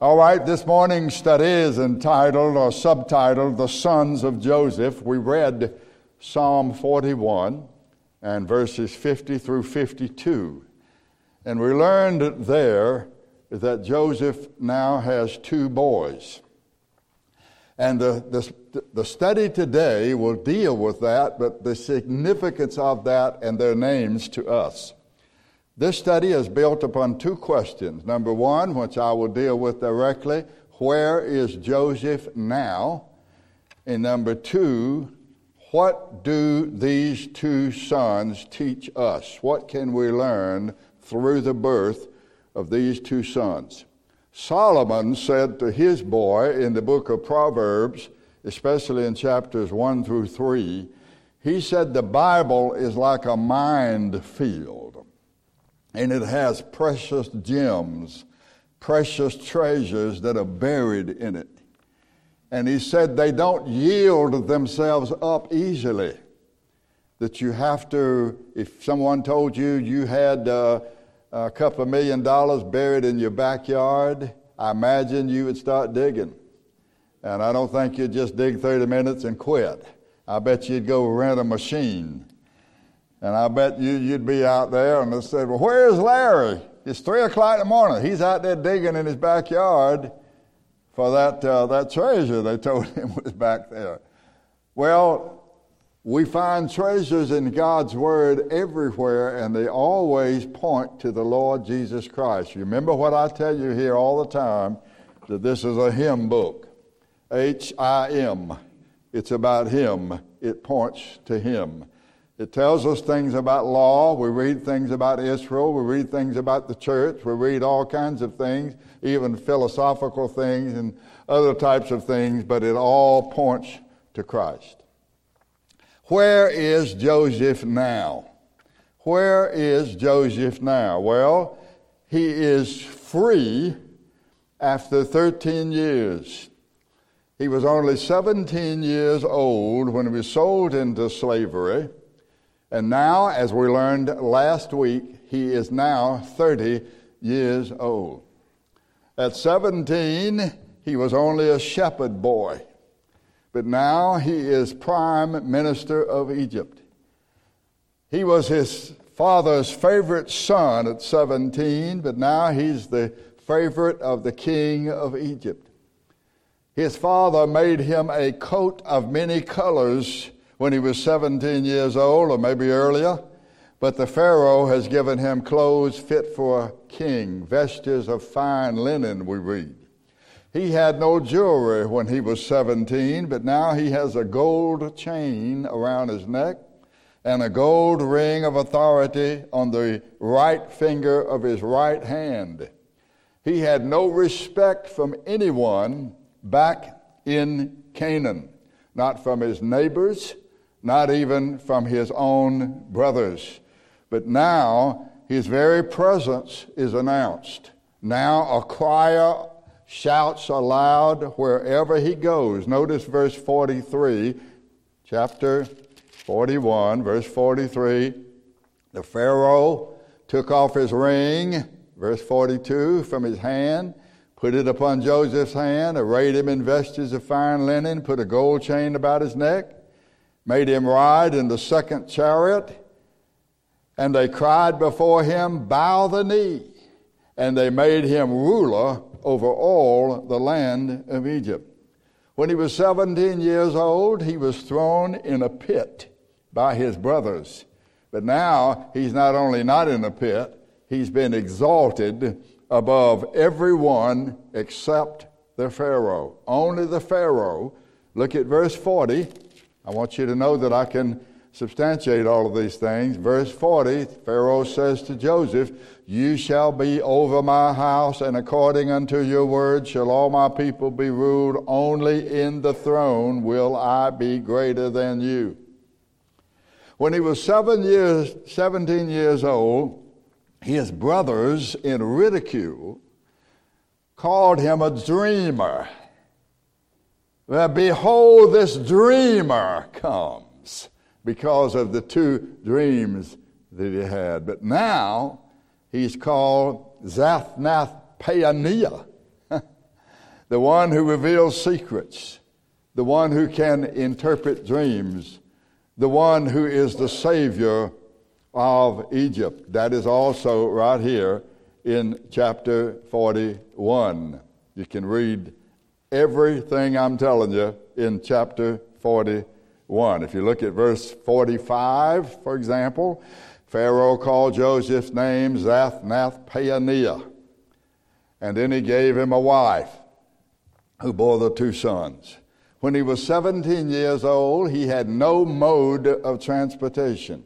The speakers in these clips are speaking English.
All right, this morning's study is entitled or subtitled The Sons of Joseph. We read Psalm 41 and verses 50 through 52. And we learned there that Joseph now has two boys. And the, the, the study today will deal with that, but the significance of that and their names to us. This study is built upon two questions. Number one, which I will deal with directly where is Joseph now? And number two, what do these two sons teach us? What can we learn through the birth of these two sons? Solomon said to his boy in the book of Proverbs, especially in chapters 1 through 3, he said the Bible is like a mind field and it has precious gems, precious treasures that are buried in it. And he said they don't yield themselves up easily. That you have to, if someone told you you had uh, a couple of million dollars buried in your backyard, I imagine you would start digging. And I don't think you'd just dig 30 minutes and quit. I bet you'd go rent a machine and I bet you, you'd be out there and they said, Well, where's Larry? It's three o'clock in the morning. He's out there digging in his backyard for that, uh, that treasure they told him was back there. Well, we find treasures in God's Word everywhere, and they always point to the Lord Jesus Christ. Remember what I tell you here all the time that this is a hymn book H I M. It's about Him, it points to Him. It tells us things about law. We read things about Israel. We read things about the church. We read all kinds of things, even philosophical things and other types of things, but it all points to Christ. Where is Joseph now? Where is Joseph now? Well, he is free after 13 years. He was only 17 years old when he was sold into slavery. And now, as we learned last week, he is now 30 years old. At 17, he was only a shepherd boy, but now he is prime minister of Egypt. He was his father's favorite son at 17, but now he's the favorite of the king of Egypt. His father made him a coat of many colors when he was 17 years old, or maybe earlier. But the Pharaoh has given him clothes fit for a king, vestures of fine linen, we read. He had no jewelry when he was 17, but now he has a gold chain around his neck and a gold ring of authority on the right finger of his right hand. He had no respect from anyone back in Canaan, not from his neighbors, not even from his own brothers. But now his very presence is announced. Now a crier shouts aloud wherever he goes. Notice verse 43, chapter 41, verse 43. The Pharaoh took off his ring, verse 42, from his hand, put it upon Joseph's hand, arrayed him in vestures of fine linen, put a gold chain about his neck made him ride in the second chariot, and they cried before him, Bow the knee. And they made him ruler over all the land of Egypt. When he was 17 years old, he was thrown in a pit by his brothers. But now he's not only not in a pit, he's been exalted above everyone except the Pharaoh. Only the Pharaoh. Look at verse 40. I want you to know that I can substantiate all of these things. Verse 40, Pharaoh says to Joseph, You shall be over my house, and according unto your word shall all my people be ruled. Only in the throne will I be greater than you. When he was seven years, 17 years old, his brothers, in ridicule, called him a dreamer that behold, this dreamer comes because of the two dreams that he had. But now he's called Zaphnath Paaneah. the one who reveals secrets, the one who can interpret dreams, the one who is the Savior of Egypt. That is also right here in chapter 41. You can read everything I'm telling you in chapter 41. If you look at verse 45, for example, Pharaoh called Joseph's name Zaphnath Paaneah. And then he gave him a wife who bore the two sons. When he was 17 years old, he had no mode of transportation.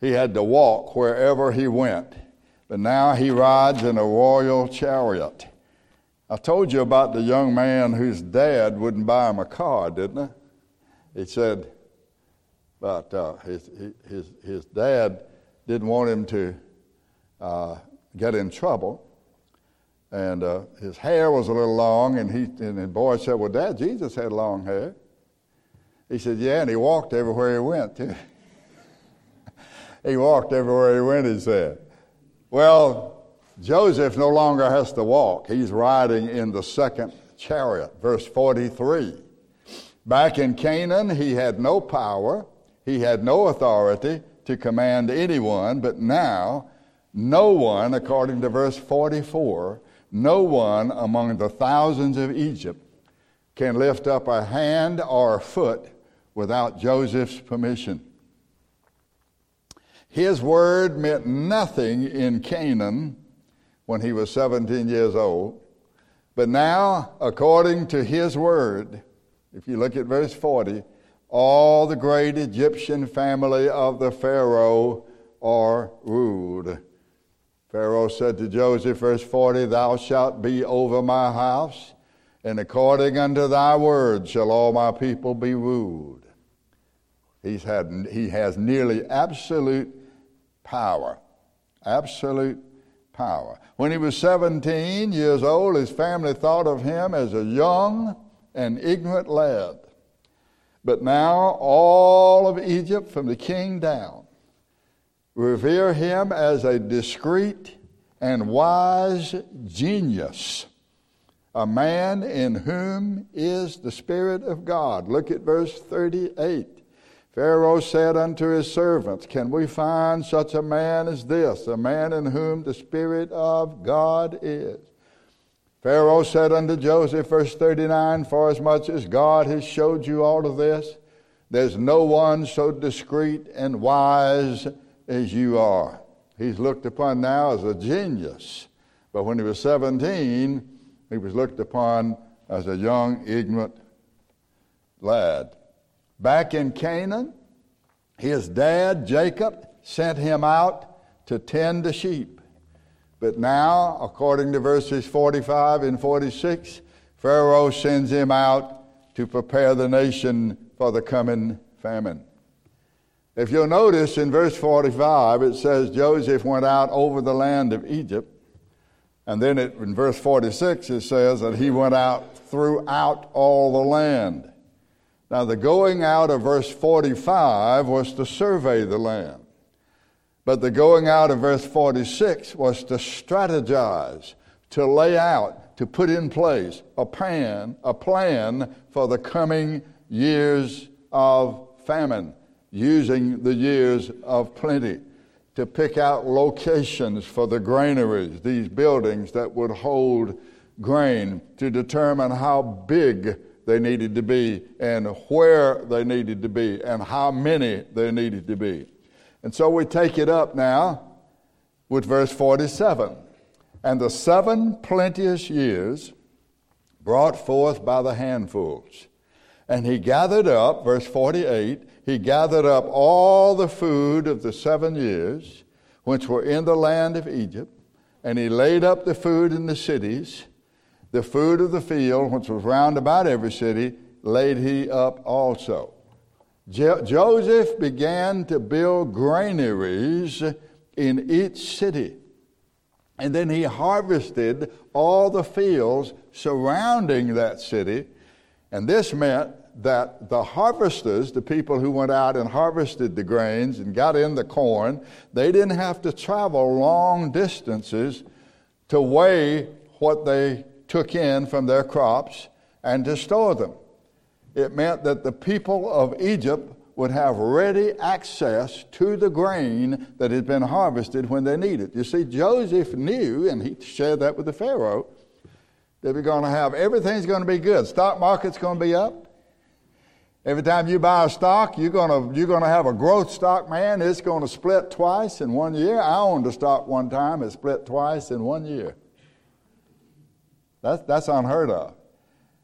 He had to walk wherever he went, but now he rides in a royal chariot. I told you about the young man whose dad wouldn't buy him a car, didn't I? He said, but uh, his, his, his dad didn't want him to uh, get in trouble. And uh, his hair was a little long, and, he, and the boy said, Well, Dad, Jesus had long hair. He said, Yeah, and he walked everywhere he went, too. he walked everywhere he went, he said. Well, Joseph no longer has to walk. He's riding in the second chariot, verse 43. Back in Canaan, he had no power, he had no authority to command anyone, but now, no one, according to verse 44, no one among the thousands of Egypt can lift up a hand or a foot without Joseph's permission. His word meant nothing in Canaan when he was 17 years old. But now, according to his word, if you look at verse 40, all the great Egyptian family of the Pharaoh are ruled. Pharaoh said to Joseph, verse 40, Thou shalt be over my house, and according unto thy word shall all my people be ruled. He's had, he has nearly absolute power. Absolute power. When he was 17 years old, his family thought of him as a young and ignorant lad. But now all of Egypt, from the king down, revere him as a discreet and wise genius, a man in whom is the Spirit of God. Look at verse 38. Pharaoh said unto his servants, Can we find such a man as this, a man in whom the Spirit of God is? Pharaoh said unto Joseph, verse 39, Forasmuch as much as God has showed you all of this, there's no one so discreet and wise as you are. He's looked upon now as a genius. But when he was 17, he was looked upon as a young, ignorant lad. Back in Canaan, his dad, Jacob, sent him out to tend the sheep. But now, according to verses 45 and 46, Pharaoh sends him out to prepare the nation for the coming famine. If you'll notice in verse 45, it says Joseph went out over the land of Egypt. And then it, in verse 46, it says that he went out throughout all the land. Now, the going out of verse 45 was to survey the land. But the going out of verse 46 was to strategize, to lay out, to put in place a plan, a plan for the coming years of famine using the years of plenty to pick out locations for the granaries, these buildings that would hold grain, to determine how big they needed to be and where they needed to be and how many they needed to be. And so we take it up now with verse 47. And the seven plenteous years brought forth by the handfuls. And he gathered up, verse 48, he gathered up all the food of the seven years which were in the land of Egypt, and he laid up the food in the cities, the food of the field, which was round about every city, laid he up also. Jo- Joseph began to build granaries in each city. And then he harvested all the fields surrounding that city. And this meant that the harvesters, the people who went out and harvested the grains and got in the corn, they didn't have to travel long distances to weigh what they took in from their crops and to store them. It meant that the people of Egypt would have ready access to the grain that had been harvested when they needed. You see, Joseph knew, and he shared that with the Pharaoh, that we're going to have everything's going to be good. Stock market's going to be up. Every time you buy a stock, you're going to, you're going to have a growth stock, man. It's going to split twice in one year. I owned a stock one time, it split twice in one year. That's, that's unheard of.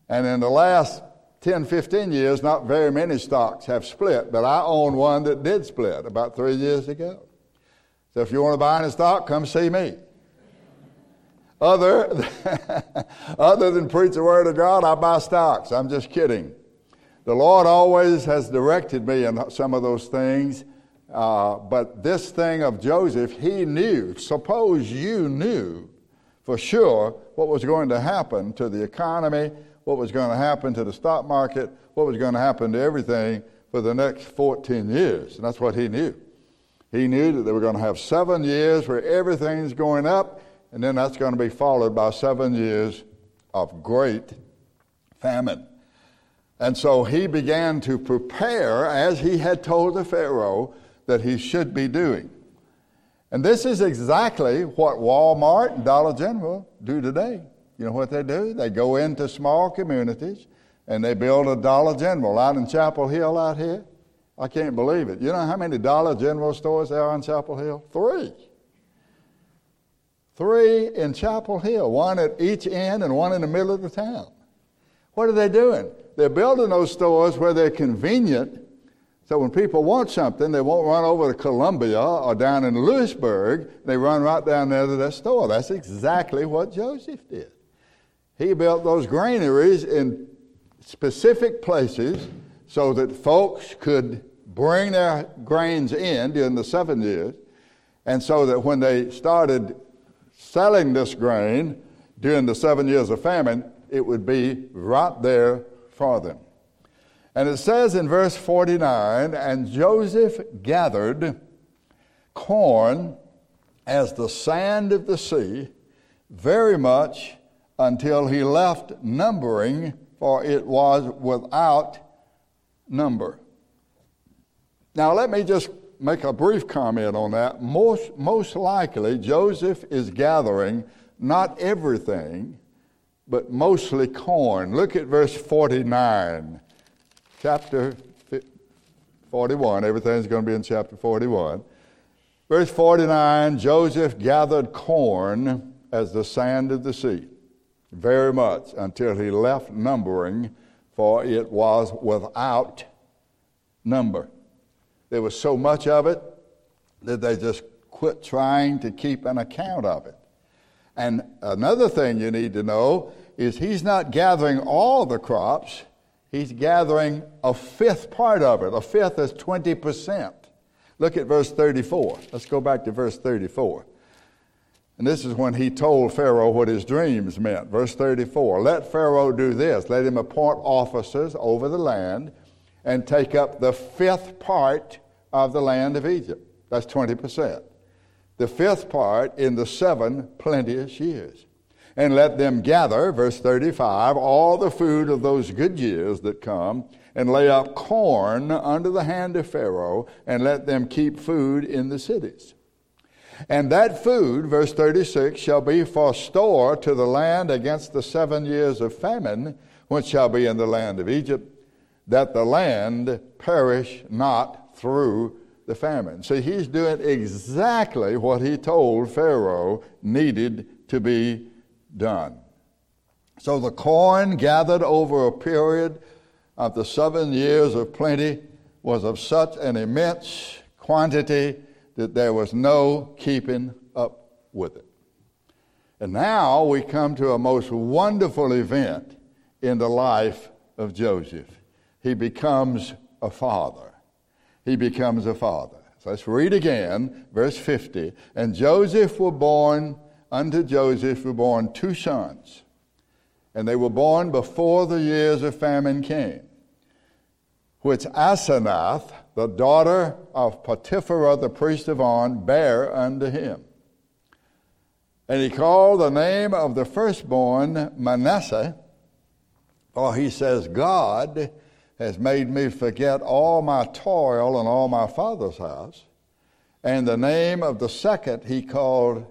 And in the last 10, 15 years, not very many stocks have split, but I own one that did split about three years ago. So if you want to buy any stock, come see me. Other, other than preach the Word of God, I buy stocks. I'm just kidding. The Lord always has directed me in some of those things, uh, but this thing of Joseph, he knew. Suppose you knew for sure what was going to happen to the economy, what was going to happen to the stock market, what was going to happen to everything for the next 14 years. And that's what he knew. He knew that they were going to have seven years where everything's going up, and then that's going to be followed by seven years of great famine. And so he began to prepare as he had told the Pharaoh that he should be doing. And this is exactly what Walmart and Dollar General do today. You know what they do? They go into small communities and they build a Dollar General out in Chapel Hill out here. I can't believe it. You know how many Dollar General stores there are in Chapel Hill? Three. Three in Chapel Hill, one at each end and one in the middle of the town. What are they doing? They're building those stores where they're convenient. So when people want something, they won't run over to Columbia or down in Lewisburg. They run right down there to that store. That's exactly what Joseph did. He built those granaries in specific places so that folks could bring their grains in during the seven years, and so that when they started selling this grain during the seven years of famine, it would be right there for them. And it says in verse 49 And Joseph gathered corn as the sand of the sea, very much until he left numbering, for it was without number. Now, let me just make a brief comment on that. Most, most likely, Joseph is gathering not everything, but mostly corn. Look at verse 49, chapter 41. Everything's going to be in chapter 41. Verse 49 Joseph gathered corn as the sand of the sea, very much until he left numbering, for it was without number. There was so much of it that they just quit trying to keep an account of it. And another thing you need to know is he's not gathering all the crops, he's gathering a fifth part of it. A fifth is 20%. Look at verse 34. Let's go back to verse 34. And this is when he told Pharaoh what his dreams meant. Verse 34 Let Pharaoh do this, let him appoint officers over the land and take up the fifth part of the land of Egypt. That's 20% the fifth part in the seven plenteous years. And let them gather, verse 35, all the food of those good years that come, and lay up corn under the hand of Pharaoh, and let them keep food in the cities. And that food, verse 36, shall be for store to the land against the seven years of famine, which shall be in the land of Egypt, that the land perish not through the famine. See, he's doing exactly what he told Pharaoh needed to be done. So the corn gathered over a period of the seven years of plenty was of such an immense quantity that there was no keeping up with it. And now we come to a most wonderful event in the life of Joseph. He becomes a father he becomes a father. So let's read again, verse 50. And Joseph was born, unto Joseph were born two sons, and they were born before the years of famine came, which Asenath, the daughter of Potipherah, the priest of On, bare unto him. And he called the name of the firstborn Manasseh, for he says, God has made me forget all my toil and all my father's house. And the name of the second he called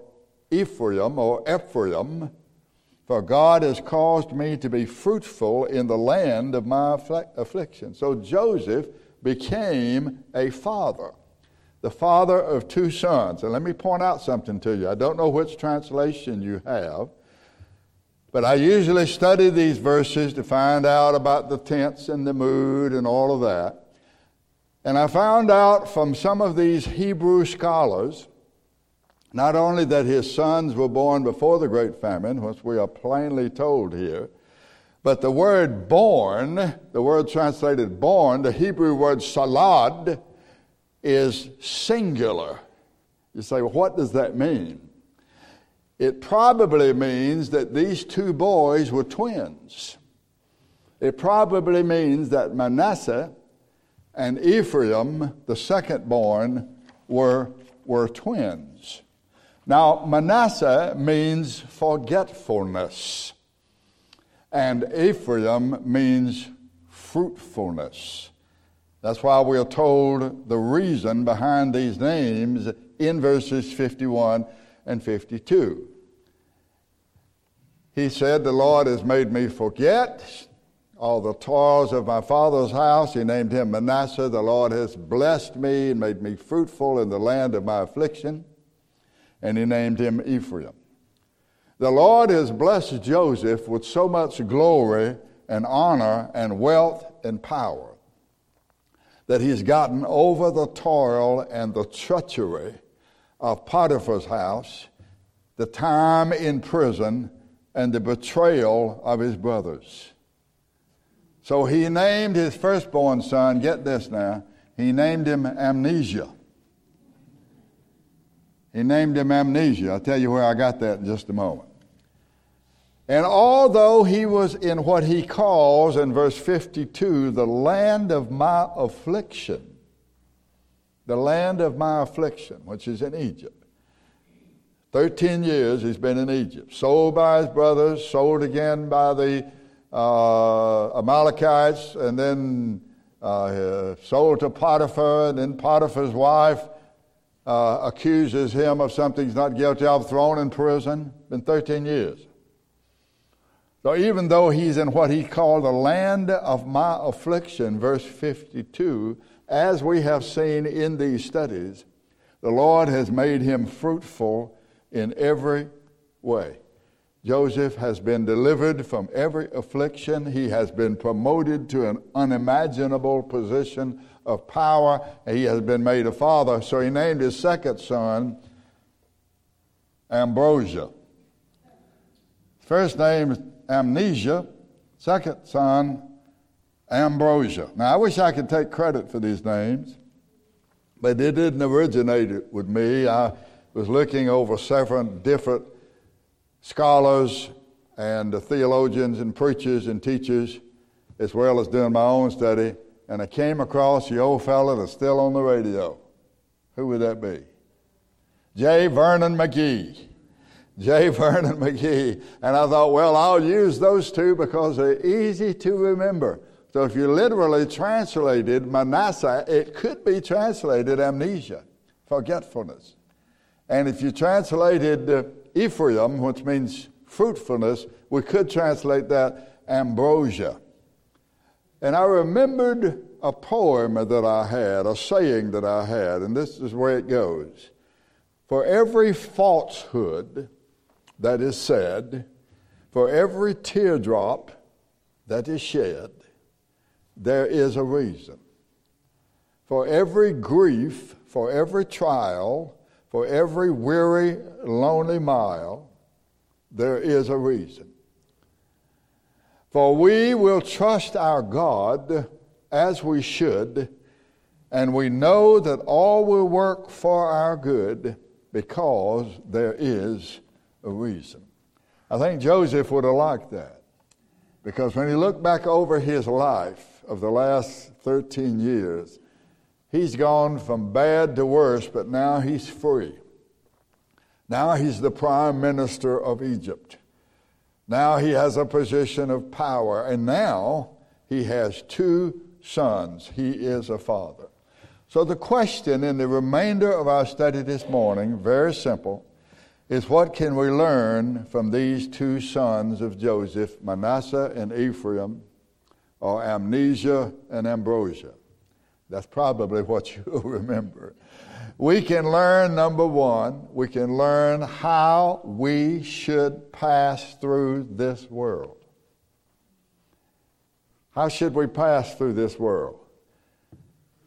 Ephraim or Ephraim, for God has caused me to be fruitful in the land of my affliction. So Joseph became a father the father of two sons. And let me point out something to you. I don't know which translation you have, but I usually study these verses to find out about the tense and the mood and all of that. And I found out from some of these Hebrew scholars not only that his sons were born before the great famine, which we are plainly told here, but the word born, the word translated born, the Hebrew word yalad, is singular. You say, well, what does that mean? It probably means that these two boys were twins. It probably means that Manasseh and Ephraim, the second born, were, were twins. Now, Manasseh means forgetfulness, and Ephraim means fruitfulness. That's why we are told the reason behind these names in verses 51 and 52. He said, The Lord has made me forget all the toils of my father's house. He named him Manasseh. The Lord has blessed me and made me fruitful in the land of my affliction. And he named him Ephraim. The Lord has blessed Joseph with so much glory and honor and wealth and power that he's gotten over the toil and the treachery of Potiphar's house, the time in prison, and the betrayal of his brothers. So he named his firstborn son, get this now, he named him Amnesia. He named him Amnesia. I'll tell you where I got that in just a moment. And although he was in what he calls in verse 52 the land of my affliction, the land of my affliction, which is in Egypt. 13 years he's been in Egypt, sold by his brothers, sold again by the uh, Amalekites, and then uh, sold to Potiphar, and then Potiphar's wife uh, accuses him of something he's not guilty of, thrown in prison. Been 13 years. So even though he's in what he called the land of my affliction, verse 52, as we have seen in these studies, the Lord has made him fruitful in every way. Joseph has been delivered from every affliction. He has been promoted to an unimaginable position of power. He has been made a father. So he named his second son Ambrosia. First name amnesia, second son, ambrosia. Now, I wish I could take credit for these names, but it didn't originate with me. I was looking over several different scholars and theologians and preachers and teachers, as well as doing my own study, and I came across the old fellow that's still on the radio. Who would that be? J. Vernon McGee. J. Vernon McGee. And I thought, well, I'll use those two because they're easy to remember. So if you literally translated Manasseh, it could be translated amnesia, forgetfulness. And if you translated uh, Ephraim, which means fruitfulness, we could translate that ambrosia. And I remembered a poem that I had, a saying that I had, and this is where it goes. For every falsehood that is said, for every teardrop that is shed, there is a reason. For every grief, for every trial, for every weary, lonely mile, there is a reason. For we will trust our God as we should, and we know that all will work for our good because there is a reason. I think Joseph would have liked that because when he looked back over his life of the last 13 years, he's gone from bad to worse, but now he's free. Now he's the prime minister of Egypt. Now he has a position of power, and now he has two sons. He is a father. So the question in the remainder of our study this morning, very simple, is what can we learn from these two sons of Joseph, Manasseh and Ephraim, or amnesia and ambrosia? That's probably what you'll remember. We can learn, number one, we can learn how we should pass through this world. How should we pass through this world?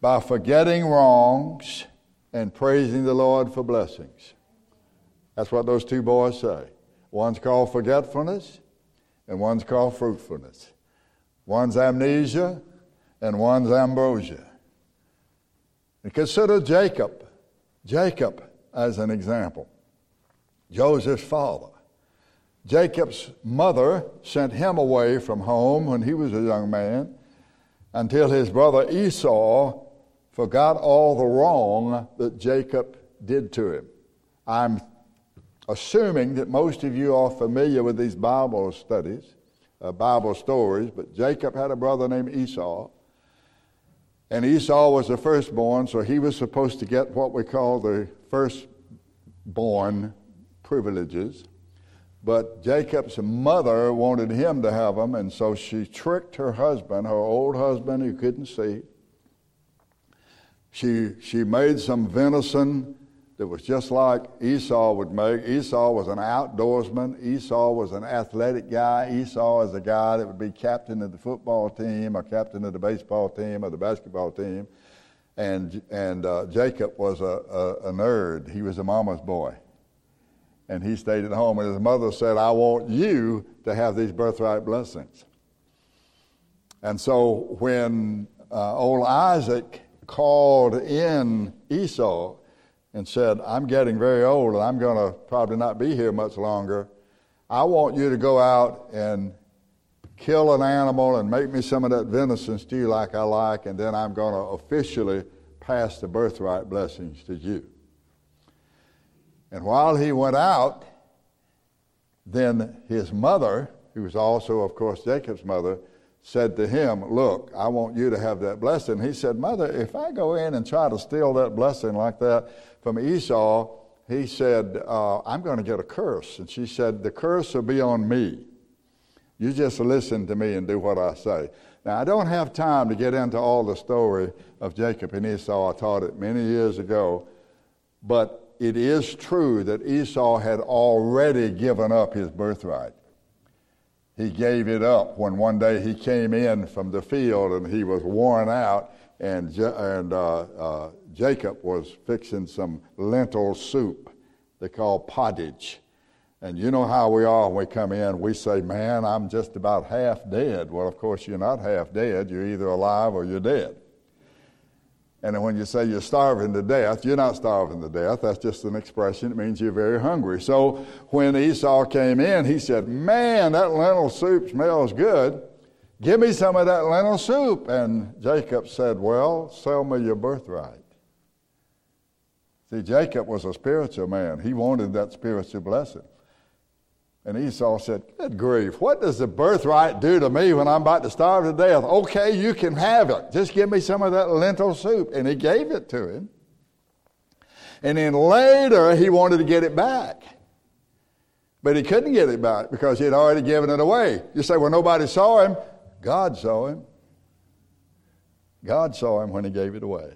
By forgetting wrongs and praising the Lord for blessings. That's what those two boys say. One's called forgetfulness, and one's called fruitfulness. One's amnesia, and one's ambrosia. And consider Jacob. Jacob as an example. Joseph's father. Jacob's mother sent him away from home when he was a young man until his brother Esau forgot all the wrong that Jacob did to him. I'm assuming that most of you are familiar with these Bible studies, uh, Bible stories, but Jacob had a brother named Esau. And Esau was the firstborn, so he was supposed to get what we call the firstborn privileges. But Jacob's mother wanted him to have them, and so she tricked her husband, her old husband who couldn't see. She, she made some venison that was just like Esau would make. Esau was an outdoorsman. Esau was an athletic guy. Esau is a guy that would be captain of the football team or captain of the baseball team or the basketball team. And, and uh, Jacob was a, a, a nerd. He was a mama's boy. And he stayed at home. And his mother said, I want you to have these birthright blessings. And so when uh, old Isaac called in Esau, and said, I'm getting very old and I'm going to probably not be here much longer. I want you to go out and kill an animal and make me some of that venison stew like I like, and then I'm going to officially pass the birthright blessings to you. And while he went out, then his mother, who was also, of course, Jacob's mother, said to him, Look, I want you to have that blessing. He said, Mother, if I go in and try to steal that blessing like that from Esau, he said, uh, I'm going to get a curse. And she said, The curse will be on me. You just listen to me and do what I say. Now, I don't have time to get into all the story of Jacob and Esau. I taught it many years ago. But it is true that Esau had already given up his birthright he gave it up when one day he came in from the field and he was worn out, and, and uh, uh, Jacob was fixing some lentil soup they call pottage. And you know how we are when we come in, we say, Man, I'm just about half dead. Well, of course, you're not half dead. You're either alive or you're dead. And when you say you're starving to death, you're not starving to death. That's just an expression. It means you're very hungry. So when Esau came in, he said, Man, that lentil soup smells good. Give me some of that lentil soup. And Jacob said, Well, sell me your birthright. See, Jacob was a spiritual man. He wanted that spiritual blessing. And Esau said, Good grief, what does the birthright do to me when I'm about to starve to death? Okay, you can have it. Just give me some of that lentil soup. And he gave it to him. And then later, he wanted to get it back. But he couldn't get it back because he had already given it away. You say, Well, nobody saw him. God saw him. God saw him when he gave it away.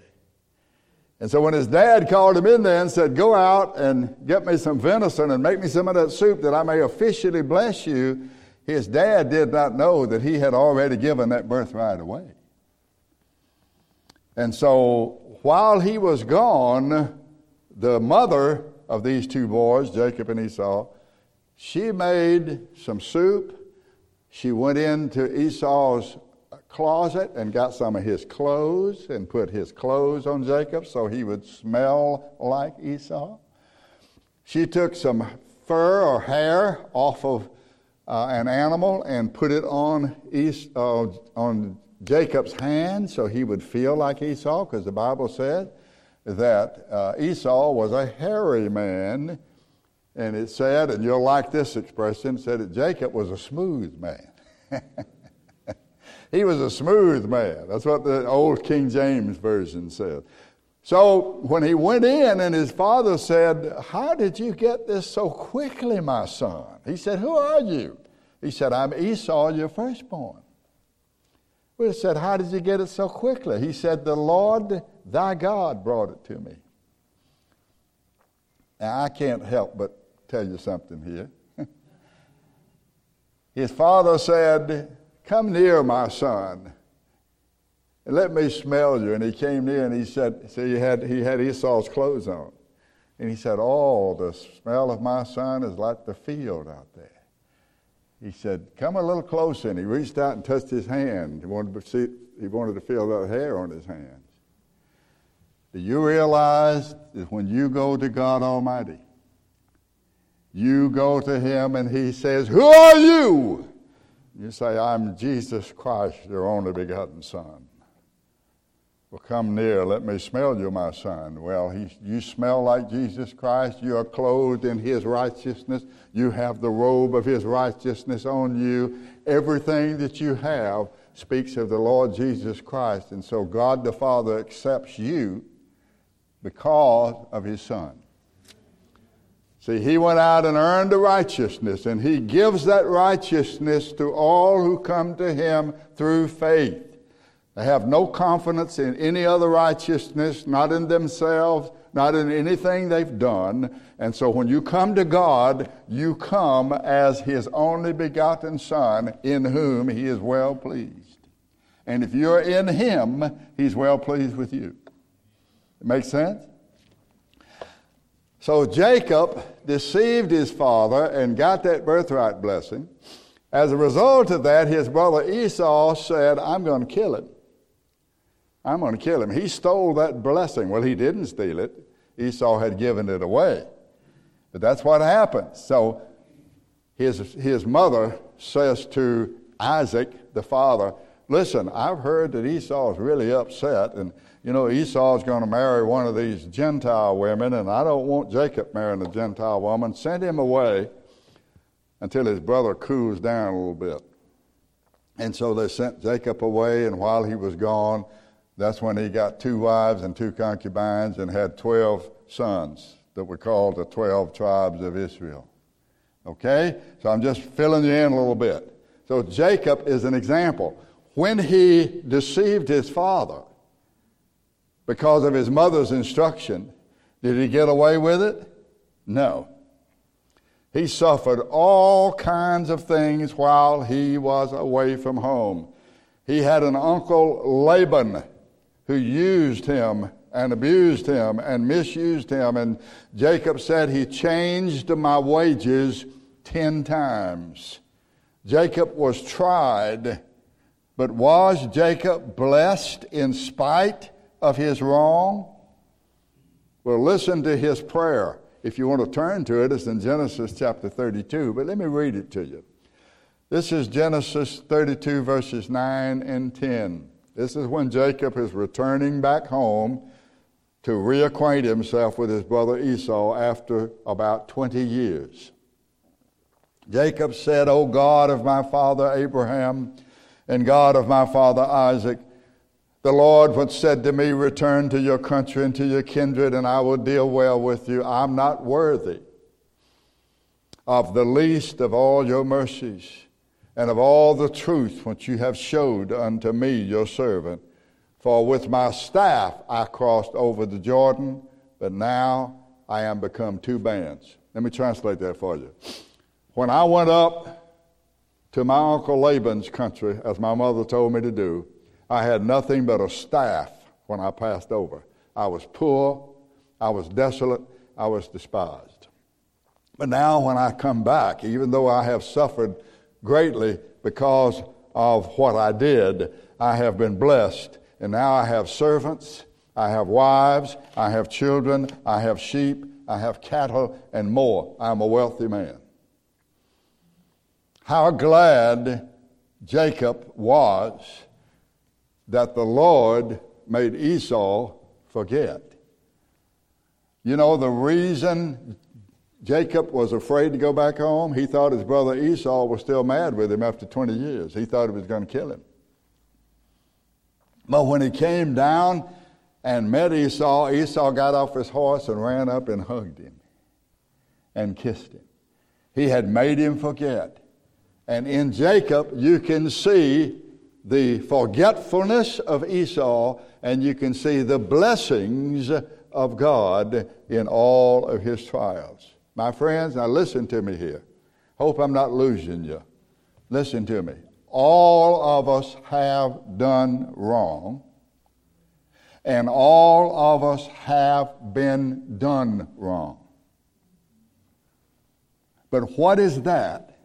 And so when his dad called him in there and said, Go out and get me some venison and make me some of that soup that I may officially bless you, his dad did not know that he had already given that birthright away. And so while he was gone, the mother of these two boys, Jacob and Esau, she made some soup. She went into Esau's closet and got some of his clothes and put his clothes on Jacob so he would smell like Esau. She took some fur or hair off of uh, an animal and put it on, Esau, uh, on Jacob's hand so he would feel like Esau, because the Bible said that uh, Esau was a hairy man And it said, and you'll like this expression, said that Jacob was a smooth man. he was a smooth man. That's what the old King James Version said. So when he went in and his father said, How did you get this so quickly, my son? He said, Who are you? He said, I'm Esau, your firstborn. We said, How did you get it so quickly? He said, The Lord thy God brought it to me. Now, I can't help but tell you something here. His father said, Come near, my son, and let me smell you. And he came near and he said, See, he had, he had Esau's clothes on. And he said, Oh, the smell of my son is like the field out there. He said, Come a little closer. And he reached out and touched his hand. He wanted to, see, he wanted to feel the hair on his hands. Do you realize that when you go to God Almighty, you go to Him and He says, Who are you? You say, I'm Jesus Christ, your only begotten Son. Well, come near, let me smell you, my son. Well, he, you smell like Jesus Christ. You are clothed in his righteousness. You have the robe of his righteousness on you. Everything that you have speaks of the Lord Jesus Christ. And so God the Father accepts you because of his son. See, he went out and earned the righteousness, and he gives that righteousness to all who come to him through faith. They have no confidence in any other righteousness, not in themselves, not in anything they've done. And so when you come to God, you come as His only begotten Son, in whom He is well pleased. And if you're in Him, He's well pleased with you. It makes sense? So Jacob deceived his father and got that birthright blessing. As a result of that, his brother Esau said, I'm going to kill him. I'm going to kill him. He stole that blessing. Well, he didn't steal it, Esau had given it away. But that's what happened. So his, his mother says to Isaac, the father, Listen, I've heard that Esau is really upset, and you know, Esau is going to marry one of these Gentile women, and I don't want Jacob marrying a Gentile woman. Send him away until his brother cools down a little bit. And so they sent Jacob away, and while he was gone, that's when he got two wives and two concubines and had 12 sons that were called the 12 tribes of Israel. Okay? So I'm just filling you in a little bit. So Jacob is an example. When he deceived his father because of his mother's instruction, did he get away with it? No. He suffered all kinds of things while he was away from home. He had an uncle, Laban, who used him and abused him and misused him. And Jacob said, He changed my wages ten times. Jacob was tried, but was Jacob blessed in spite of his wrong? Well, listen to his prayer. If you want to turn to it, it's in Genesis chapter 32, but let me read it to you. This is Genesis 32, verses 9 and 10. This is when Jacob is returning back home to reacquaint himself with his brother Esau after about 20 years. Jacob said, O God of my father Abraham and God of my father Isaac, the Lord once said to me, Return to your country and to your kindred, and I will deal well with you. I'm not worthy of the least of all your mercies and of all the truth which you have showed unto me, your servant. For with my staff I crossed over the Jordan, but now I am become two bands. Let me translate that for you. When I went up to my uncle Laban's country, as my mother told me to do, I had nothing but a staff when I passed over. I was poor, I was desolate, I was despised. But now, when I come back, even though I have suffered greatly because of what I did. I have been blessed. And now I have servants, I have wives, I have children, I have sheep, I have cattle, and more. I'm a wealthy man. How glad Jacob was that the Lord made Esau forget. You know, the reason Jacob was afraid to go back home. He thought his brother Esau was still mad with him after 20 years. He thought he was going to kill him. But when he came down and met Esau, Esau got off his horse and ran up and hugged him and kissed him. He had made him forget. And in Jacob, you can see the forgetfulness of Esau, and you can see the blessings of God in all of his trials. My friends, now listen to me here. Hope I'm not losing you. Listen to me. All of us have done wrong, and all of us have been done wrong. But what is that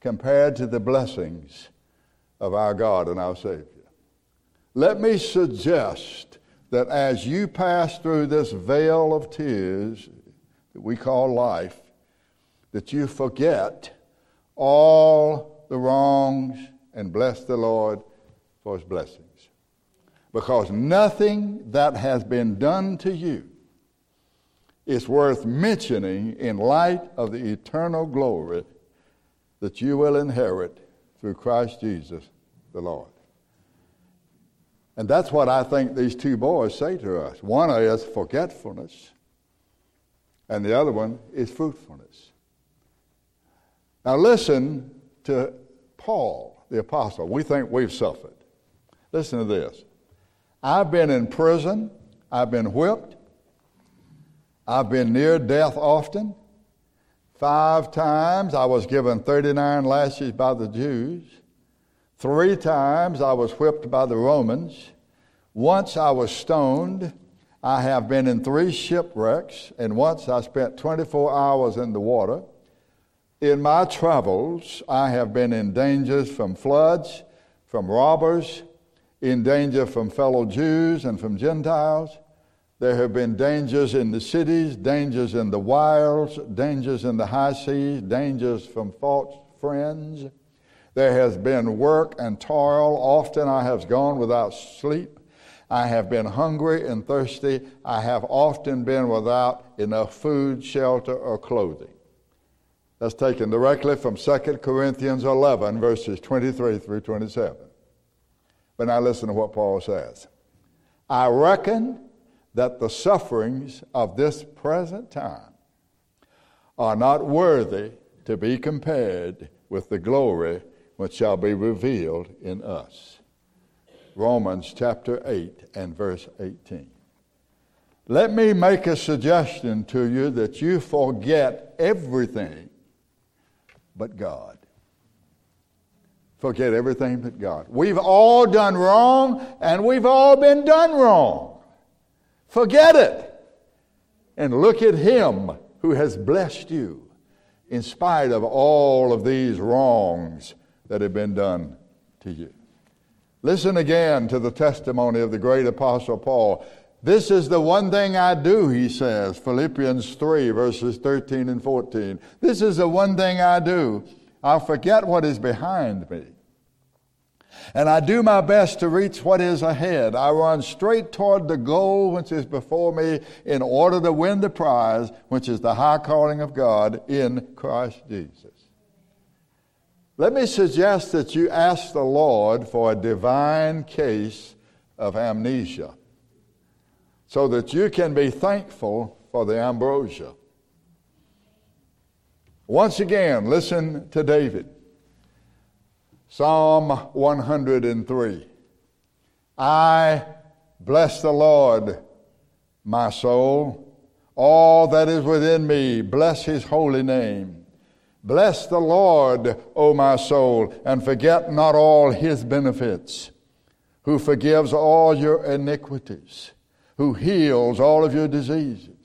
compared to the blessings of our God and our Savior? Let me suggest that as you pass through this vale of tears that we call life, that you forget all the wrongs and bless the Lord for his blessings. Because nothing that has been done to you is worth mentioning in light of the eternal glory that you will inherit through Christ Jesus the Lord. And that's what I think these two boys say to us. One is forgetfulness, and the other one is fruitfulness. Now, listen to Paul, the apostle. We think we've suffered. Listen to this I've been in prison, I've been whipped, I've been near death often. Five times I was given 39 lashes by the Jews. Three times I was whipped by the Romans. Once I was stoned. I have been in three shipwrecks, and once I spent 24 hours in the water. In my travels, I have been in dangers from floods, from robbers, in danger from fellow Jews and from Gentiles there have been dangers in the cities, dangers in the wilds, dangers in the high seas, dangers from false friends. There has been work and toil. Often I have gone without sleep. I have been hungry and thirsty. I have often been without enough food, shelter, or clothing. That's taken directly from 2 Corinthians 11, verses 23 through 27. But now listen to what Paul says. I reckon that the sufferings of this present time are not worthy to be compared with the glory which shall be revealed in us. Romans chapter 8 and verse 18. Let me make a suggestion to you that you forget everything but God. Forget everything but God. We've all done wrong and we've all been done wrong. Forget it and look at Him who has blessed you in spite of all of these wrongs that have been done to you. Listen again to the testimony of the great Apostle Paul. This is the one thing I do, he says, Philippians 3, verses 13 and 14. This is the one thing I do. I forget what is behind me and I do my best to reach what is ahead. I run straight toward the goal which is before me in order to win the prize, which is the high calling of God in Christ Jesus. Let me suggest that you ask the Lord for a divine case of amnesia so that you can be thankful for the ambrosia. Once again, listen to David. Psalm 103. I bless the Lord, my soul. All that is within me, bless his holy name. Bless the Lord, O my soul, and forget not all his benefits, who forgives all your iniquities, who heals all of your diseases,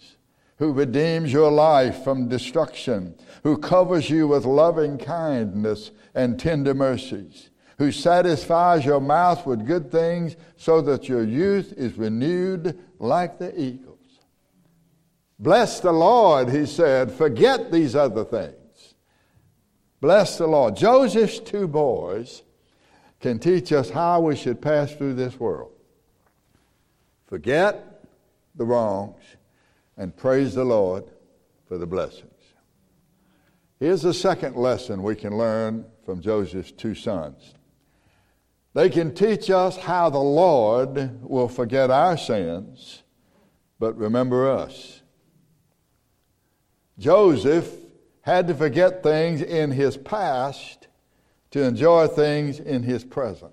who redeems your life from destruction, who covers you with loving kindness and tender mercies, who satisfies your mouth with good things so that your youth is renewed like the eagles. Bless the Lord, he said, forget these other things. Bless the Lord. Joseph's two boys can teach us how we should pass through this world. Forget the wrongs and praise the Lord for the blessings. Here's the second lesson we can learn from Joseph's two sons. They can teach us how the Lord will forget our sins, but remember us. Joseph had to forget things in his past to enjoy things in his present.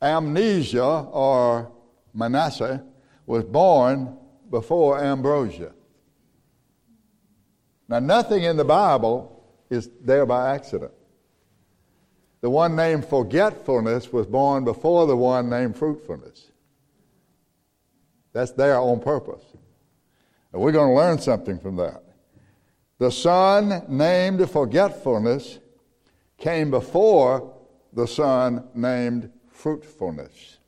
Amnesia, or Manasseh, was born before ambrosia. Now, nothing in the Bible is there by accident. The one named forgetfulness was born before the one named fruitfulness. That's there on purpose. And we're going to learn something from that. The son named forgetfulness came before the son named fruitfulness.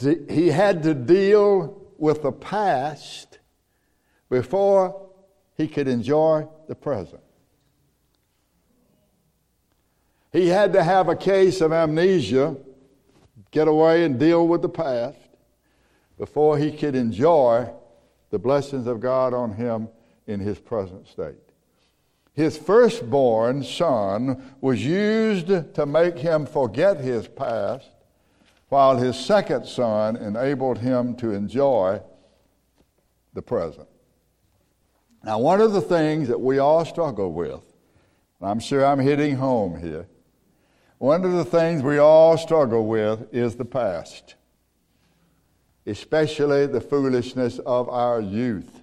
he had to deal with the past before he could enjoy the present. He had to have a case of amnesia, get away and deal with the past before he could enjoy the blessings of God on him in his present state. His firstborn son was used to make him forget his past, while his second son enabled him to enjoy the present. Now, one of the things that we all struggle with, and I'm sure I'm hitting home here, one of the things we all struggle with is the past, especially the foolishness of our youth.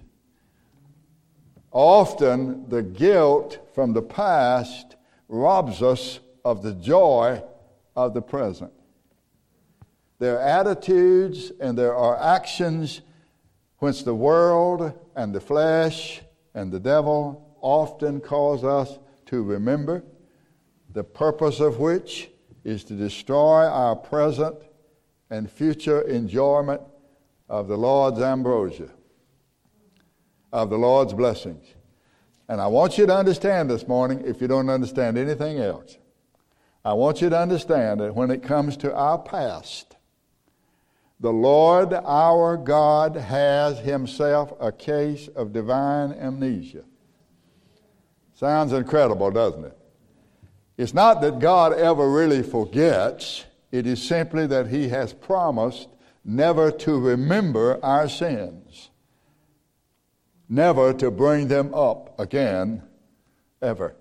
Often, the guilt from the past robs us of the joy of the present. There are attitudes and there are uh, actions which the world and the flesh and the devil often cause us to remember the purpose of which is to destroy our present and future enjoyment of the Lord's ambrosia, of the Lord's blessings. And I want you to understand this morning, if you don't understand anything else, I want you to understand that when it comes to our past, the Lord our God has Himself a case of divine amnesia. Sounds incredible, doesn't it? It's not that God ever really forgets, it is simply that He has promised never to remember our sins, never to bring them up again, ever.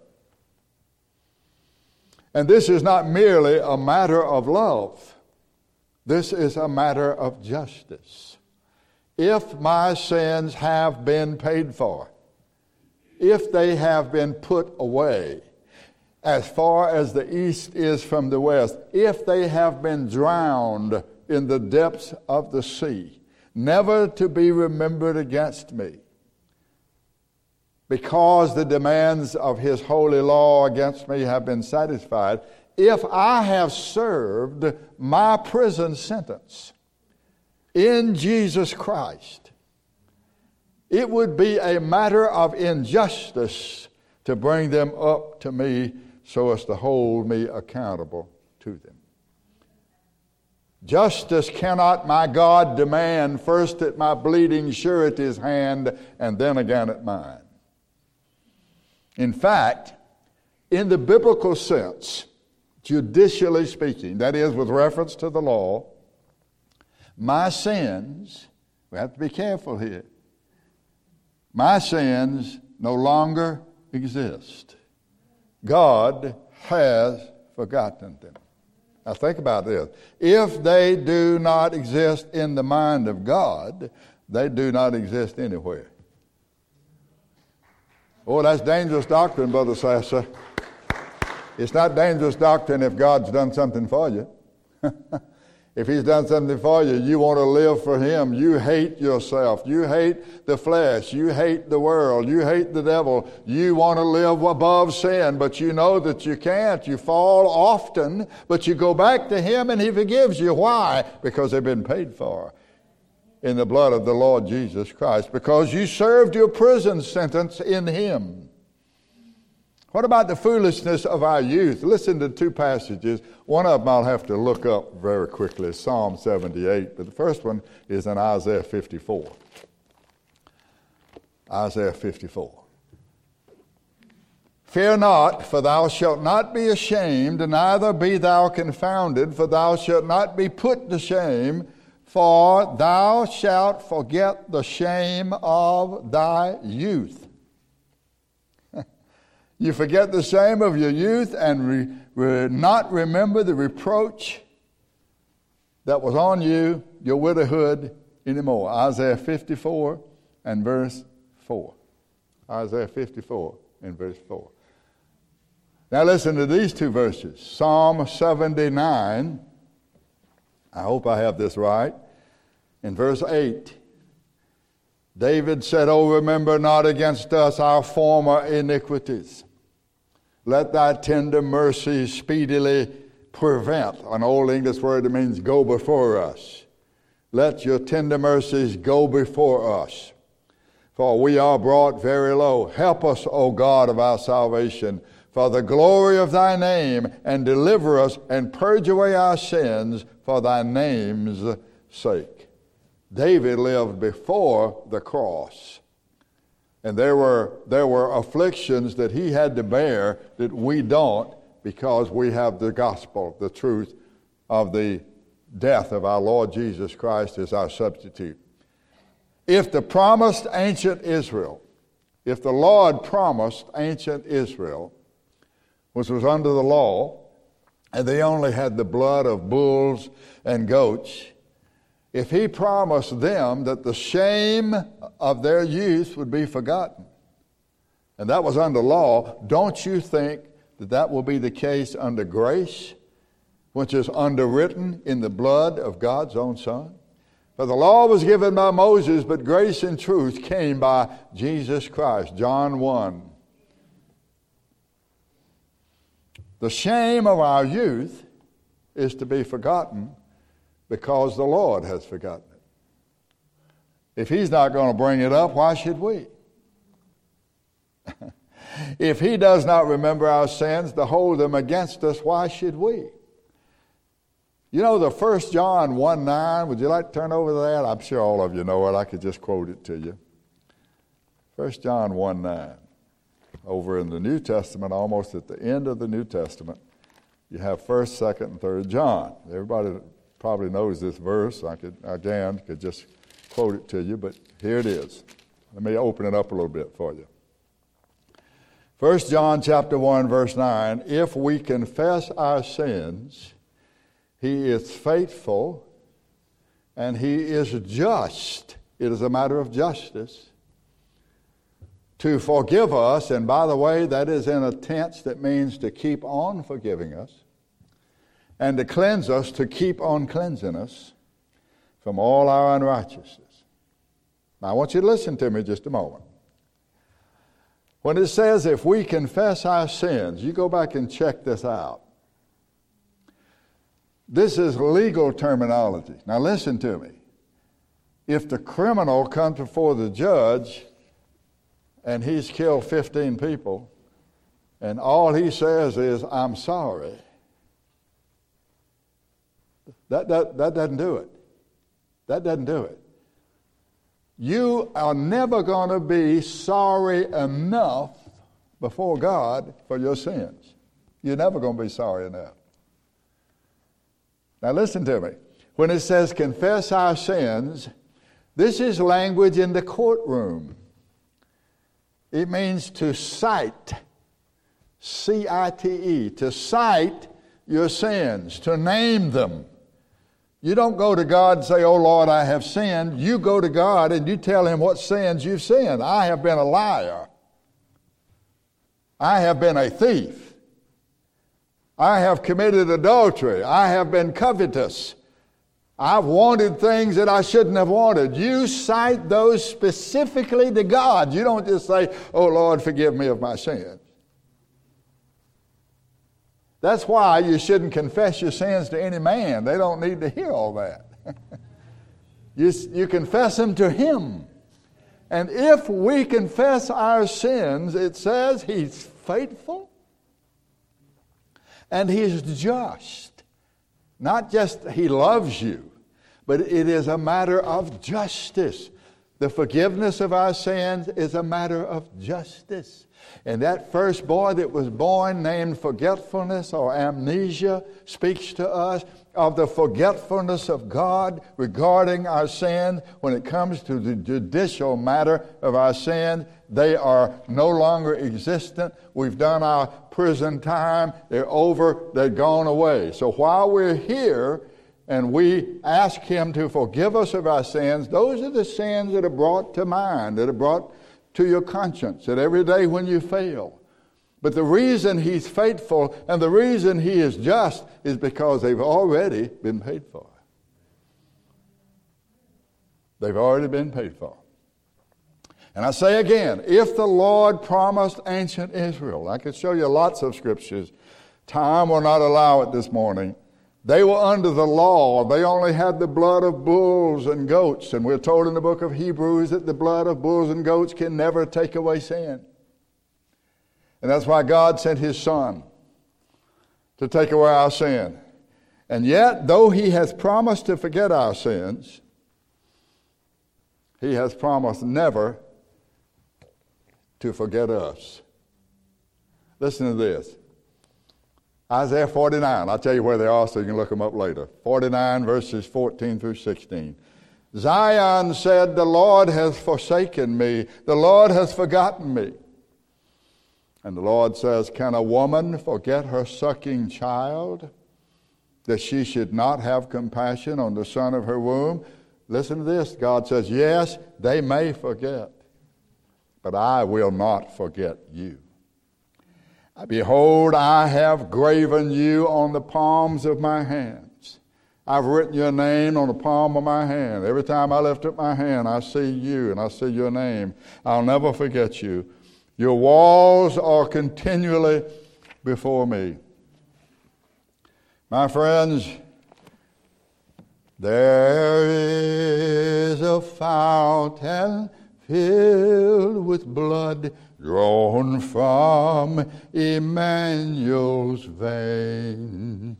And this is not merely a matter of love, this is a matter of justice. If my sins have been paid for, if they have been put away, as far as the east is from the west, if they have been drowned in the depths of the sea, never to be remembered against me, because the demands of his holy law against me have been satisfied, if I have served my prison sentence in Jesus Christ, it would be a matter of injustice to bring them up to me so as to hold me accountable to them. Justice cannot my God demand first at my bleeding surety's hand and then again at mine. In fact, in the biblical sense, judicially speaking, that is, with reference to the law, my sins, we have to be careful here, my sins no longer exist. God has forgotten them. Now, think about this. If they do not exist in the mind of God, they do not exist anywhere. Oh, that's dangerous doctrine, Brother Sasser. It's not dangerous doctrine if God's done something for you. If he's done something for you, you want to live for him. You hate yourself. You hate the flesh. You hate the world. You hate the devil. You want to live above sin, but you know that you can't. You fall often, but you go back to him and he forgives you. Why? Because they've been paid for in the blood of the Lord Jesus Christ. Because you served your prison sentence in him. What about the foolishness of our youth? Listen to two passages. One of them I'll have to look up very quickly Psalm 78, but the first one is in Isaiah 54. Isaiah 54. Fear not, for thou shalt not be ashamed, neither be thou confounded, for thou shalt not be put to shame, for thou shalt forget the shame of thy youth. You forget the shame of your youth and re, re, not remember the reproach that was on you, your widowhood, anymore. Isaiah 54 and verse 4. Isaiah 54 and verse 4. Now listen to these two verses Psalm 79. I hope I have this right. In verse 8, David said, Oh, remember not against us our former iniquities. Let thy tender mercies speedily prevent, an old English word that means go before us. Let your tender mercies go before us for we are brought very low. Help us, O God of our salvation, for the glory of thy name, and deliver us and purge away our sins for thy name's sake. David lived before the cross. And there were, there were afflictions that he had to bear that we don't because we have the gospel, the truth of the death of our Lord Jesus Christ as our substitute. If the promised ancient Israel, if the Lord promised ancient Israel, which was under the law, and they only had the blood of bulls and goats, if he promised them that the shame of their youth would be forgotten, and that was under law, don't you think that that will be the case under grace, which is underwritten in the blood of God's own Son? For the law was given by Moses, but grace and truth came by Jesus Christ. John 1. The shame of our youth is to be forgotten because the Lord has forgotten it. If He's not going to bring it up, why should we? if He does not remember our sins to hold them against us, why should we? You know the First John 1 9, would you like to turn over to that? I'm sure all of you know it. I could just quote it to you. First John 1 9. Over in the New Testament, almost at the end of the New Testament, you have 1st, 2nd, and 3rd John. Everybody probably knows this verse. I could, again, could just quote it to you, but here it is. Let me open it up a little bit for you. 1 John chapter 1 verse 9, if we confess our sins, he is faithful and He is just. It is a matter of justice to forgive us. And by the way, that is in a tense that means to keep on forgiving us and to cleanse us, to keep on cleansing us from all our unrighteousness. Now, I want you to listen to me just a moment. When it says, if we confess our sins, you go back and check this out. This is legal terminology. Now, listen to me. If the criminal comes before the judge and he's killed 15 people, and all he says is, I'm sorry, that, that, that doesn't do it. That doesn't do it. You are never going to be sorry enough before God for your sins. You're never going to be sorry enough. Now, listen to me. When it says confess our sins, this is language in the courtroom. It means to cite, C I T E, to cite your sins, to name them. You don't go to God and say, Oh Lord, I have sinned. You go to God and you tell Him what sins you've sinned. I have been a liar. I have been a thief. I have committed adultery. I have been covetous. I've wanted things that I shouldn't have wanted. You cite those specifically to God. You don't just say, Oh Lord, forgive me of my sins. That's why you shouldn't confess your sins to any man. They don't need to hear all that. you, you confess them to Him. And if we confess our sins, it says He's faithful and He's just. Not just He loves you, but it is a matter of justice. The forgiveness of our sins is a matter of justice. And that first boy that was born, named forgetfulness or amnesia, speaks to us of the forgetfulness of God regarding our sin when it comes to the judicial matter of our sin. They are no longer existent. We've done our prison time. They're over. They're gone away. So while we're here, and we ask Him to forgive us of our sins, those are the sins that are brought to mind, that are brought to your conscience, that every day when you fail. But the reason He's faithful and the reason He is just is because they've already been paid for. They've already been paid for. And I say again, if the Lord promised ancient Israel, I could show you lots of scriptures. Time will not allow it this morning. They were under the law. They only had the blood of bulls and goats. And we're told in the book of Hebrews that the blood of bulls and goats can never take away sin. And that's why God sent his son to take away our sin. And yet, though he has promised to forget our sins, he has promised never to forget us. Listen to this. Isaiah 49. I'll tell you where they are so you can look them up later. 49 verses 14 through 16. Zion said, The Lord has forsaken me. The Lord has forgotten me. And the Lord says, Can a woman forget her sucking child, that she should not have compassion on the son of her womb? Listen to this. God says, Yes, they may forget, but I will not forget you. Behold, I have graven you on the palms of my hands. I've written your name on the palm of my hand. Every time I lift up my hand, I see you and I see your name. I'll never forget you. Your walls are continually before me. My friends, there is a fountain filled with blood drawn from Emmanuel's veins,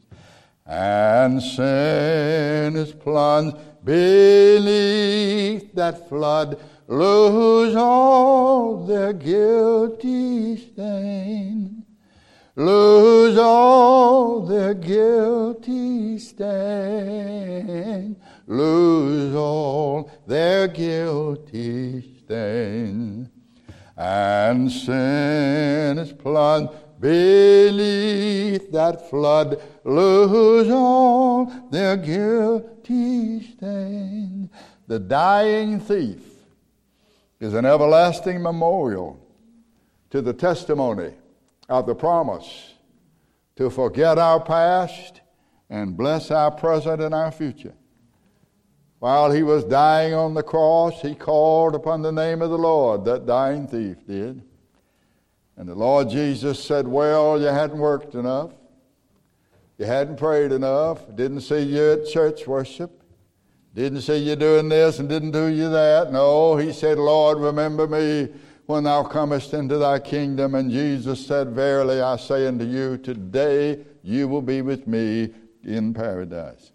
and sinners plunged beneath that flood lose all their guilty stain. Lose all their guilty stain. Lose all their guilty stain and sin is plunged beneath that flood, lose all their guilty stain. The dying thief is an everlasting memorial to the testimony of the promise to forget our past and bless our present and our future. While he was dying on the cross, he called upon the name of the Lord, that dying thief did. And the Lord Jesus said, Well, you hadn't worked enough. You hadn't prayed enough. Didn't see you at church worship. Didn't see you doing this and didn't do you that. No, he said, Lord, remember me when thou comest into thy kingdom. And Jesus said, Verily I say unto you, today you will be with me in paradise.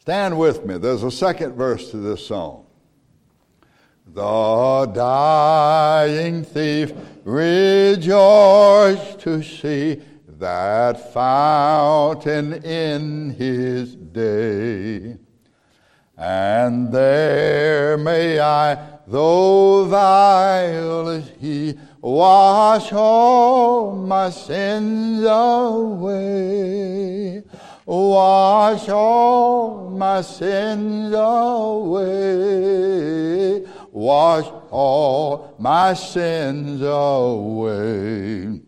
Stand with me. There's a second verse to this song. The dying thief rejoiced to see that fountain in his day. And there may I, though vile as he, wash all my sins away wash all my sins away. Wash all my sins away.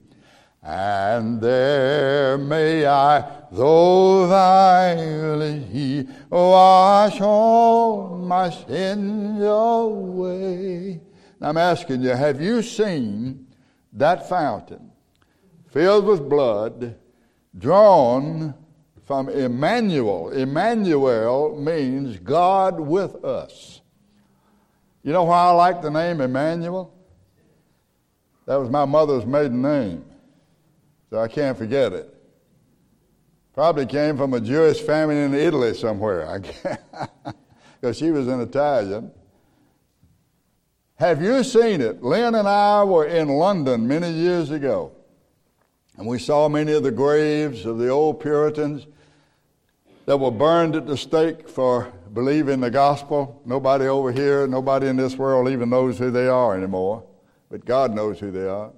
And there may I, though vilely wash all my sins away. I'm asking you, have you seen that fountain filled with blood drawn from Emmanuel. Emmanuel means God with us. You know why I like the name Emmanuel? That was my mother's maiden name, so I can't forget it. Probably came from a Jewish family in Italy somewhere, I because she was an Italian. Have you seen it? Lynn and I were in London many years ago, and we saw many of the graves of the old Puritans that were burned at the stake for believing the gospel. Nobody over here, nobody in this world even knows who they are anymore, but God knows who they are.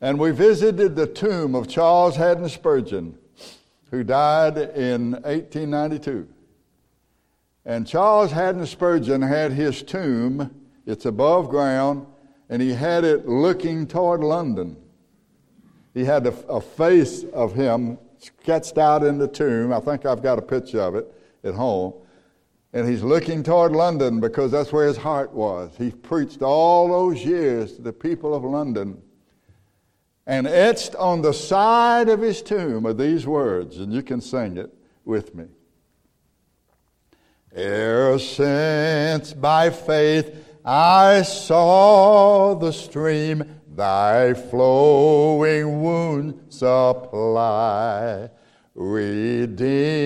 And we visited the tomb of Charles Haddon Spurgeon, who died in 1892. And Charles Haddon Spurgeon had his tomb, it's above ground, and he had it looking toward London. He had a, a face of him sketched out in the tomb. I think I've got a picture of it at home. And he's looking toward London because that's where his heart was. He preached all those years to the people of London. And etched on the side of his tomb are these words, and you can sing it with me. E'er since by faith I saw the stream thy flowing wound supply, redeeming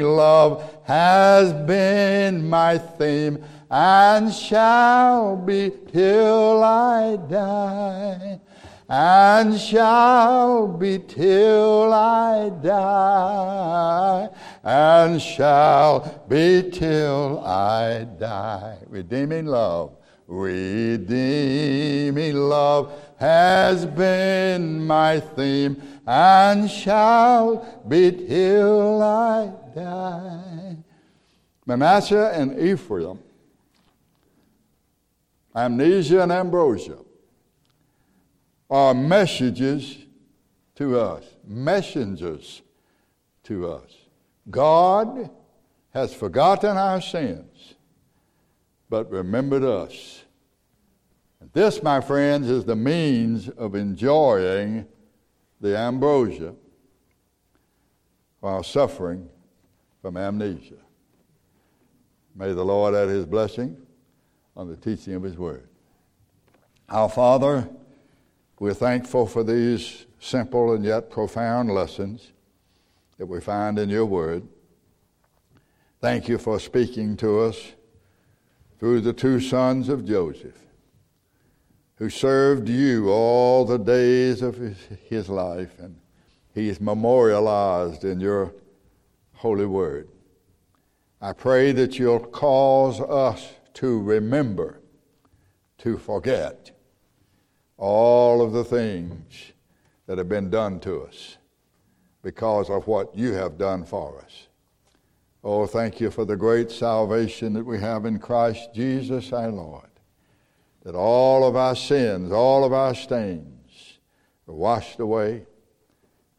love has been my theme and shall be till I die. And shall be till I die, and shall be till I die. Redeeming love, redeeming love has been my theme, and shall be till I die. Manasseh and Ephraim, amnesia and ambrosia are messages to us, messengers to us. God has forgotten our sins, but remembered us. This, my friends, is the means of enjoying the ambrosia while suffering from amnesia. May the Lord add his blessing on the teaching of his word. Our Father, we're thankful for these simple and yet profound lessons that we find in your word. Thank you for speaking to us through the two sons of Joseph, who served you all the days of his, his life, and he is memorialized in your holy word. I pray that you'll cause us to remember, to forget, all of the things that have been done to us because of what you have done for us. Oh, thank you for the great salvation that we have in Christ Jesus our Lord. That all of our sins, all of our stains are washed away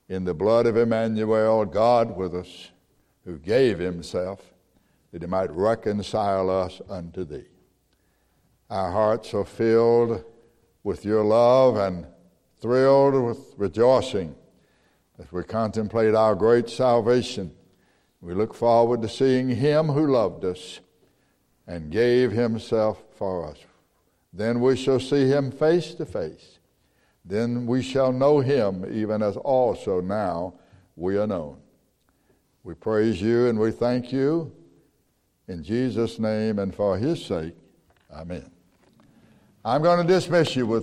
in the blood of Emmanuel, God with us, who gave himself that he might reconcile us unto thee. Our hearts are filled with your love and thrilled with rejoicing as we contemplate our great salvation. We look forward to seeing Him who loved us and gave Himself for us. Then we shall see Him face to face. Then we shall know Him even as also now we are known. We praise you and we thank you in Jesus' name and for His sake. Amen. I'm going to dismiss you with